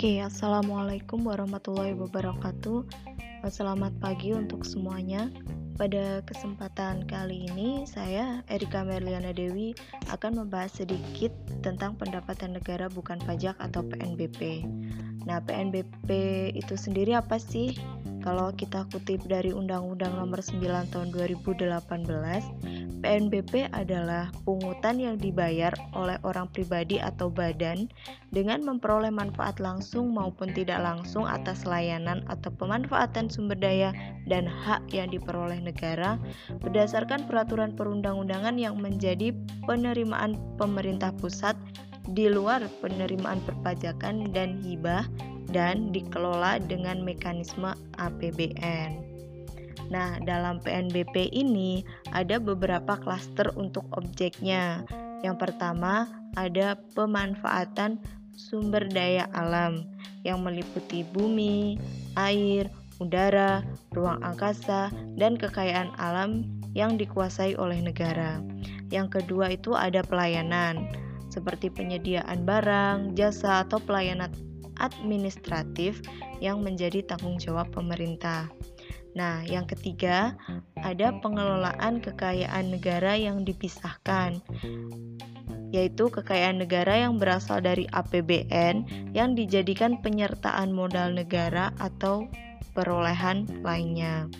Oke, assalamualaikum warahmatullahi wabarakatuh. Selamat pagi untuk semuanya. Pada kesempatan kali ini, saya Erika Merliana Dewi akan membahas sedikit tentang pendapatan negara bukan pajak atau PNBP. Nah, PNBP itu sendiri apa sih? Kalau kita kutip dari Undang-Undang Nomor 9 Tahun 2018, PNBP adalah pungutan yang dibayar oleh orang pribadi atau badan dengan memperoleh manfaat langsung maupun tidak langsung atas layanan atau pemanfaatan sumber daya dan hak yang diperoleh negara berdasarkan peraturan perundang-undangan yang menjadi penerimaan pemerintah pusat di luar penerimaan perpajakan dan hibah dan dikelola dengan mekanisme APBN. Nah, dalam PNBP ini ada beberapa klaster untuk objeknya. Yang pertama, ada pemanfaatan sumber daya alam yang meliputi bumi, air, udara, ruang angkasa, dan kekayaan alam yang dikuasai oleh negara. Yang kedua itu ada pelayanan, seperti penyediaan barang, jasa, atau pelayanan administratif yang menjadi tanggung jawab pemerintah. Nah, yang ketiga, ada pengelolaan kekayaan negara yang dipisahkan, yaitu kekayaan negara yang berasal dari APBN yang dijadikan penyertaan modal negara atau perolehan lainnya.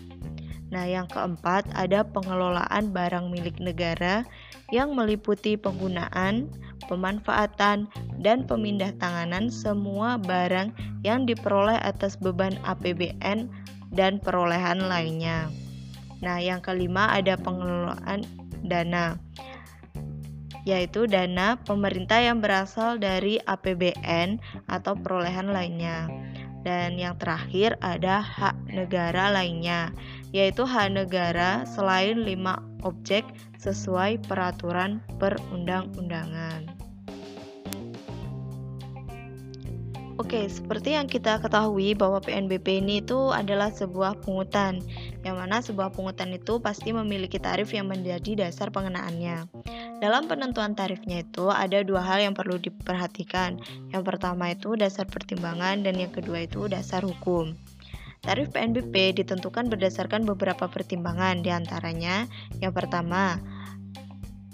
Nah, yang keempat, ada pengelolaan barang milik negara yang meliputi penggunaan, pemanfaatan, dan pemindah tanganan semua barang yang diperoleh atas beban APBN dan perolehan lainnya. Nah, yang kelima ada pengelolaan dana, yaitu dana pemerintah yang berasal dari APBN atau perolehan lainnya. Dan yang terakhir ada hak negara lainnya, yaitu hak negara selain lima objek sesuai peraturan perundang-undangan. Oke, seperti yang kita ketahui bahwa PNBP ini itu adalah sebuah pungutan, yang mana sebuah pungutan itu pasti memiliki tarif yang menjadi dasar pengenaannya. Dalam penentuan tarifnya itu ada dua hal yang perlu diperhatikan. Yang pertama itu dasar pertimbangan dan yang kedua itu dasar hukum. Tarif PNBP ditentukan berdasarkan beberapa pertimbangan, di antaranya yang pertama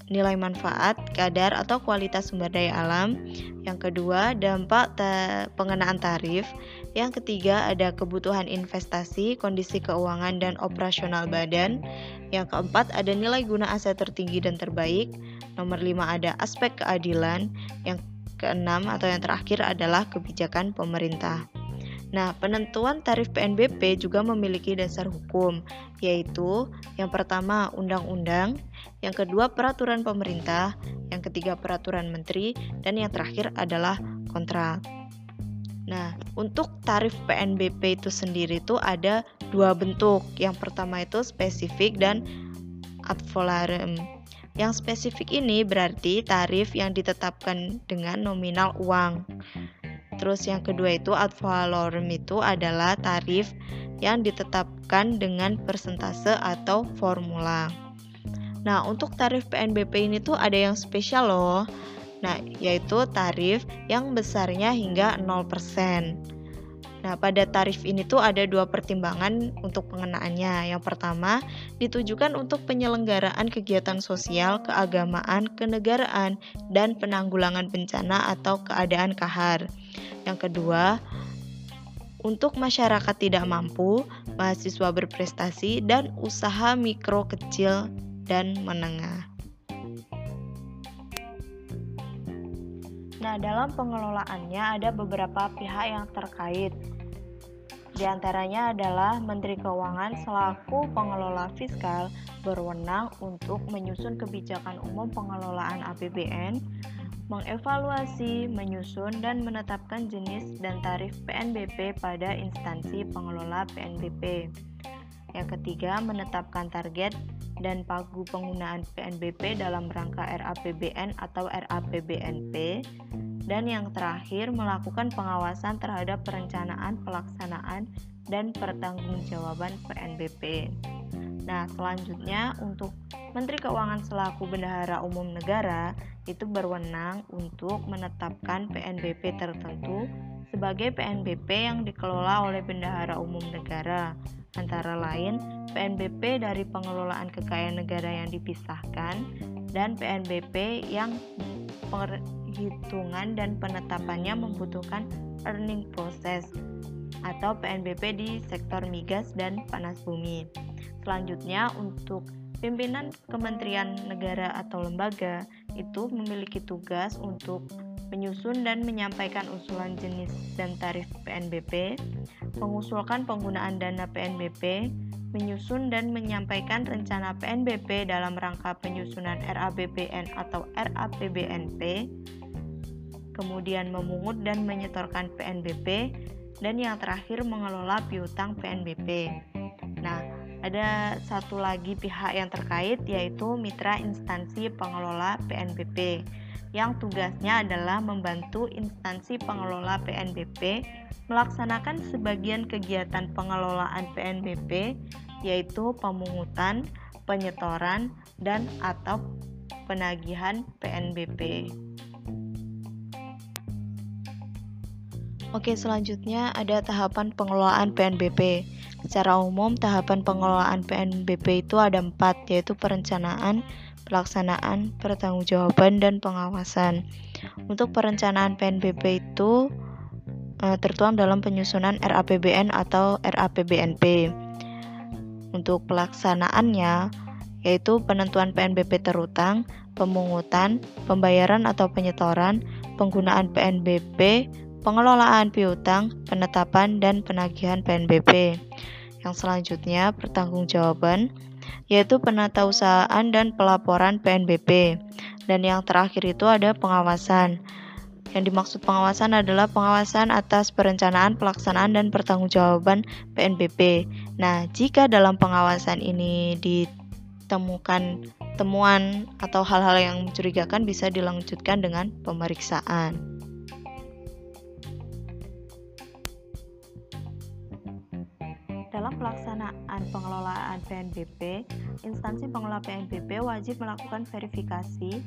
nilai manfaat, kadar atau kualitas sumber daya alam. Yang kedua, dampak ta pengenaan tarif. Yang ketiga, ada kebutuhan investasi, kondisi keuangan dan operasional badan. Yang keempat, ada nilai guna aset tertinggi dan terbaik. Nomor lima ada aspek keadilan. Yang keenam atau yang terakhir adalah kebijakan pemerintah. Nah, penentuan tarif PNBP juga memiliki dasar hukum, yaitu yang pertama undang-undang, yang kedua peraturan pemerintah, yang ketiga peraturan menteri, dan yang terakhir adalah kontrak. Nah, untuk tarif PNBP itu sendiri itu ada dua bentuk. Yang pertama itu spesifik dan ad valorem. Yang spesifik ini berarti tarif yang ditetapkan dengan nominal uang. Terus yang kedua itu ad valorem itu adalah tarif yang ditetapkan dengan persentase atau formula. Nah, untuk tarif PNBP ini tuh ada yang spesial loh. Nah, yaitu tarif yang besarnya hingga 0%. Nah, pada tarif ini tuh ada dua pertimbangan untuk pengenaannya. Yang pertama, ditujukan untuk penyelenggaraan kegiatan sosial, keagamaan, kenegaraan, dan penanggulangan bencana atau keadaan kahar. Yang kedua, untuk masyarakat tidak mampu, mahasiswa berprestasi, dan usaha mikro kecil dan menengah. Nah, dalam pengelolaannya ada beberapa pihak yang terkait. Di antaranya adalah Menteri Keuangan selaku pengelola fiskal berwenang untuk menyusun kebijakan umum pengelolaan APBN, mengevaluasi, menyusun, dan menetapkan jenis dan tarif PNBP pada instansi pengelola PNBP. Yang ketiga, menetapkan target dan pagu penggunaan PNBP dalam rangka RAPBN atau RAPBNP. Dan yang terakhir, melakukan pengawasan terhadap perencanaan, pelaksanaan, dan pertanggungjawaban PNBP. Nah, selanjutnya untuk Menteri Keuangan selaku Bendahara Umum Negara itu berwenang untuk menetapkan PNBP tertentu sebagai PNBP yang dikelola oleh Bendahara Umum Negara, antara lain PNBP dari pengelolaan kekayaan negara yang dipisahkan dan PNBP yang perhitungan dan penetapannya membutuhkan earning process atau PNBP di sektor migas dan panas bumi. Selanjutnya untuk pimpinan kementerian negara atau lembaga itu memiliki tugas untuk menyusun dan menyampaikan usulan jenis dan tarif PNBP, mengusulkan penggunaan dana PNBP, menyusun dan menyampaikan rencana PNBP dalam rangka penyusunan RABPN atau RAPBNP, kemudian memungut dan menyetorkan PNBP, dan yang terakhir mengelola piutang PNBP. Nah, ada satu lagi pihak yang terkait yaitu mitra instansi pengelola PNBP yang tugasnya adalah membantu instansi pengelola PNBP melaksanakan sebagian kegiatan pengelolaan PNBP yaitu pemungutan, penyetoran, dan atau penagihan PNBP. Oke, selanjutnya ada tahapan pengelolaan PNBP. Secara umum, tahapan pengelolaan PNBP itu ada empat, yaitu perencanaan, pelaksanaan, pertanggungjawaban, dan pengawasan. Untuk perencanaan PNBP itu e, tertuang dalam penyusunan RAPBN atau RAPBNP. Untuk pelaksanaannya, yaitu penentuan PNBP terutang, pemungutan, pembayaran atau penyetoran, penggunaan PNBP, pengelolaan piutang, penetapan, dan penagihan PNBP. Yang selanjutnya, pertanggungjawaban, yaitu penatausahaan dan pelaporan PNBP. Dan yang terakhir itu ada pengawasan. Yang dimaksud pengawasan adalah pengawasan atas perencanaan, pelaksanaan, dan pertanggungjawaban PNBP. Nah, jika dalam pengawasan ini ditemukan temuan atau hal-hal yang mencurigakan bisa dilanjutkan dengan pemeriksaan. Dalam pelaksanaan pengelolaan PNBP, instansi pengelola PNBP wajib melakukan verifikasi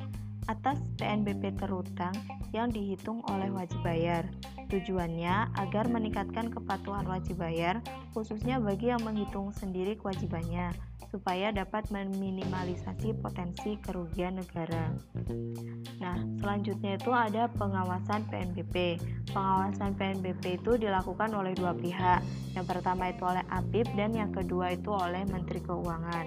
atas PNBP terutang yang dihitung oleh wajib bayar. Tujuannya agar meningkatkan kepatuhan wajib bayar, khususnya bagi yang menghitung sendiri kewajibannya supaya dapat meminimalisasi potensi kerugian negara. Nah, selanjutnya itu ada pengawasan PNBP. Pengawasan PNBP itu dilakukan oleh dua pihak. Yang pertama itu oleh APIP dan yang kedua itu oleh Menteri Keuangan.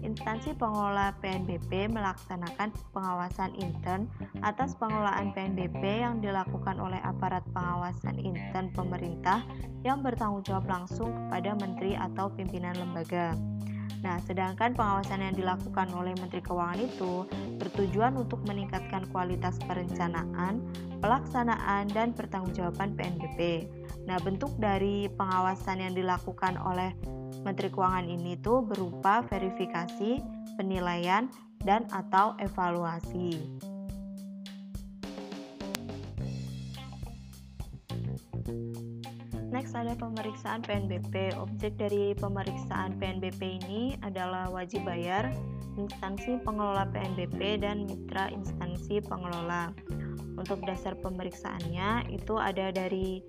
Instansi pengelola PNBP melaksanakan pengawasan intern atas pengelolaan PNBP yang dilakukan oleh aparat pengawasan intern pemerintah yang bertanggung jawab langsung kepada menteri atau pimpinan lembaga. Nah, sedangkan pengawasan yang dilakukan oleh Menteri Keuangan itu bertujuan untuk meningkatkan kualitas perencanaan, pelaksanaan, dan pertanggungjawaban PNBP. Nah, bentuk dari pengawasan yang dilakukan oleh Menteri Keuangan ini tuh berupa verifikasi, penilaian, dan atau evaluasi. Next ada pemeriksaan PNBP. Objek dari pemeriksaan PNBP ini adalah wajib bayar, instansi pengelola PNBP dan mitra instansi pengelola. Untuk dasar pemeriksaannya itu ada dari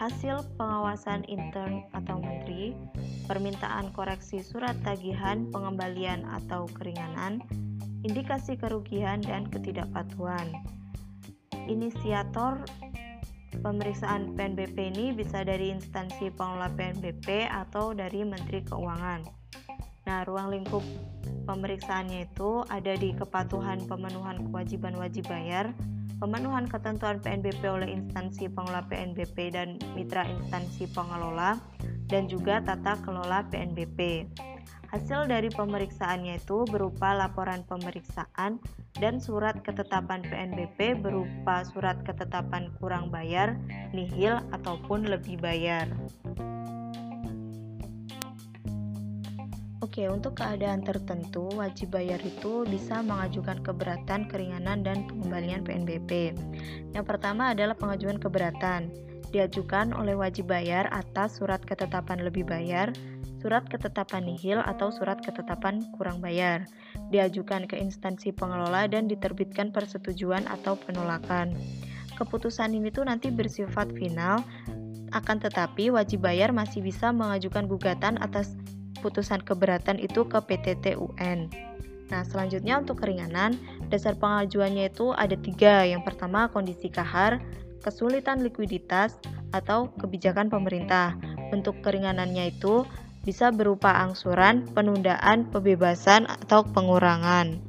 hasil pengawasan intern atau menteri, permintaan koreksi surat tagihan, pengembalian atau keringanan, indikasi kerugian dan ketidakpatuhan. Inisiator Pemeriksaan PNBP ini bisa dari instansi pengelola PNBP atau dari Menteri Keuangan. Nah, ruang lingkup pemeriksaannya itu ada di kepatuhan pemenuhan kewajiban wajib bayar, pemenuhan ketentuan PNBP oleh instansi pengelola PNBP dan mitra instansi pengelola, dan juga tata kelola PNBP. Hasil dari pemeriksaannya itu berupa laporan pemeriksaan dan surat ketetapan PNBP berupa surat ketetapan kurang bayar, nihil, ataupun lebih bayar. Oke, untuk keadaan tertentu, wajib bayar itu bisa mengajukan keberatan, keringanan, dan pengembalian PNBP. Yang pertama adalah pengajuan keberatan. Diajukan oleh wajib bayar atas surat ketetapan lebih bayar, surat ketetapan nihil atau surat ketetapan kurang bayar, diajukan ke instansi pengelola dan diterbitkan persetujuan atau penolakan. keputusan ini tuh nanti bersifat final, akan tetapi wajib bayar masih bisa mengajukan gugatan atas putusan keberatan itu ke PTT UN. Nah, selanjutnya untuk keringanan, dasar pengajuannya itu ada tiga. Yang pertama, kondisi kahar, kesulitan likuiditas, atau kebijakan pemerintah. Bentuk keringanannya itu bisa berupa angsuran, penundaan, pembebasan, atau pengurangan.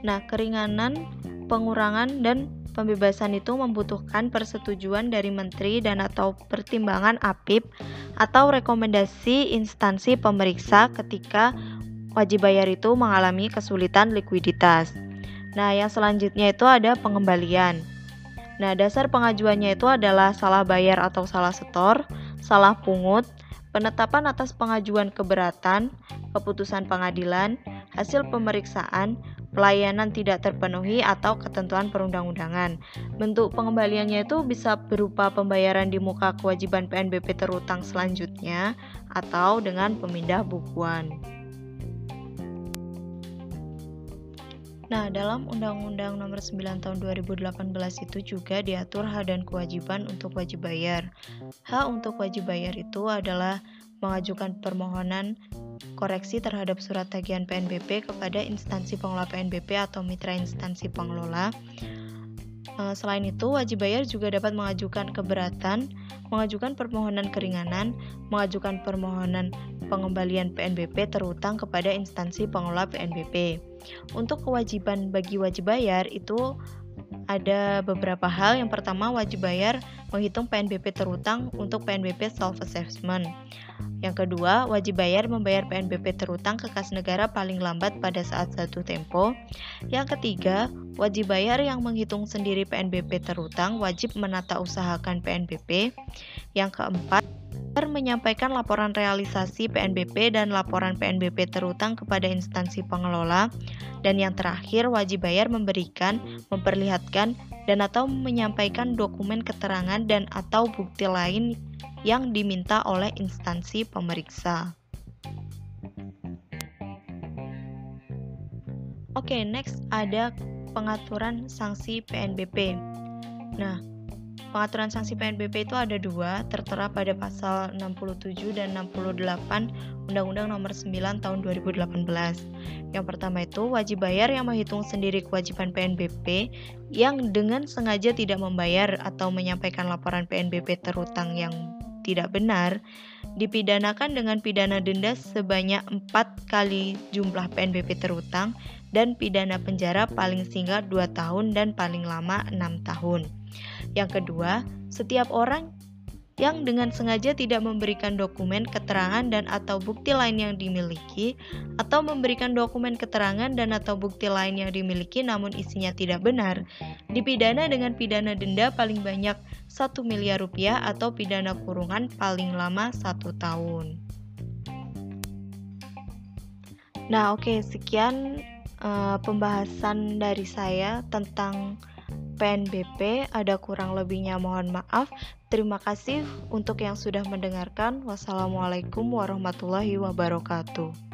Nah, keringanan, pengurangan, dan pembebasan itu membutuhkan persetujuan dari menteri dan atau pertimbangan APIP atau rekomendasi instansi pemeriksa ketika wajib bayar itu mengalami kesulitan likuiditas. Nah, yang selanjutnya itu ada pengembalian. Nah, dasar pengajuannya itu adalah salah bayar atau salah setor, salah pungut, penetapan atas pengajuan keberatan, keputusan pengadilan, hasil pemeriksaan, pelayanan tidak terpenuhi atau ketentuan perundang-undangan. Bentuk pengembaliannya itu bisa berupa pembayaran di muka kewajiban PNBP terutang selanjutnya atau dengan pemindah bukuan. Nah, dalam Undang-Undang Nomor 9 Tahun 2018 itu juga diatur hak dan kewajiban untuk wajib bayar. Hak untuk wajib bayar itu adalah mengajukan permohonan koreksi terhadap surat tagihan PNBP kepada instansi pengelola PNBP atau mitra instansi pengelola. Eh, selain itu, wajib bayar juga dapat mengajukan keberatan, mengajukan permohonan keringanan, mengajukan permohonan pengembalian PNBP terutang kepada instansi pengelola PNBP. Untuk kewajiban bagi wajib bayar itu ada beberapa hal. Yang pertama, wajib bayar menghitung PNBP terutang untuk PNBP self assessment. Yang kedua, wajib bayar membayar PNBP terutang ke kas negara paling lambat pada saat satu tempo. Yang ketiga, wajib bayar yang menghitung sendiri PNBP terutang wajib menata usahakan PNBP. Yang keempat, menyampaikan laporan realisasi PNBP dan laporan PNBP terutang kepada instansi pengelola. Dan yang terakhir, wajib bayar memberikan, memperlihatkan, dan atau menyampaikan dokumen keterangan dan atau bukti lain yang diminta oleh instansi pemeriksa. Oke, okay, next ada pengaturan sanksi PNBP. Nah, pengaturan sanksi PNBP itu ada dua, tertera pada pasal 67 dan 68 Undang-Undang Nomor 9 Tahun 2018. Yang pertama itu wajib bayar yang menghitung sendiri kewajiban PNBP yang dengan sengaja tidak membayar atau menyampaikan laporan PNBP terutang yang tidak benar dipidanakan dengan pidana denda sebanyak 4 kali jumlah PNBP terutang dan pidana penjara paling singkat 2 tahun dan paling lama 6 tahun. Yang kedua, setiap orang yang dengan sengaja tidak memberikan dokumen keterangan dan atau bukti lain yang dimiliki atau memberikan dokumen keterangan dan atau bukti lain yang dimiliki namun isinya tidak benar dipidana dengan pidana denda paling banyak 1 miliar rupiah atau pidana kurungan paling lama satu tahun. Nah, oke, okay, sekian uh, pembahasan dari saya tentang PNBP. Ada kurang lebihnya mohon maaf. Terima kasih untuk yang sudah mendengarkan. Wassalamualaikum warahmatullahi wabarakatuh.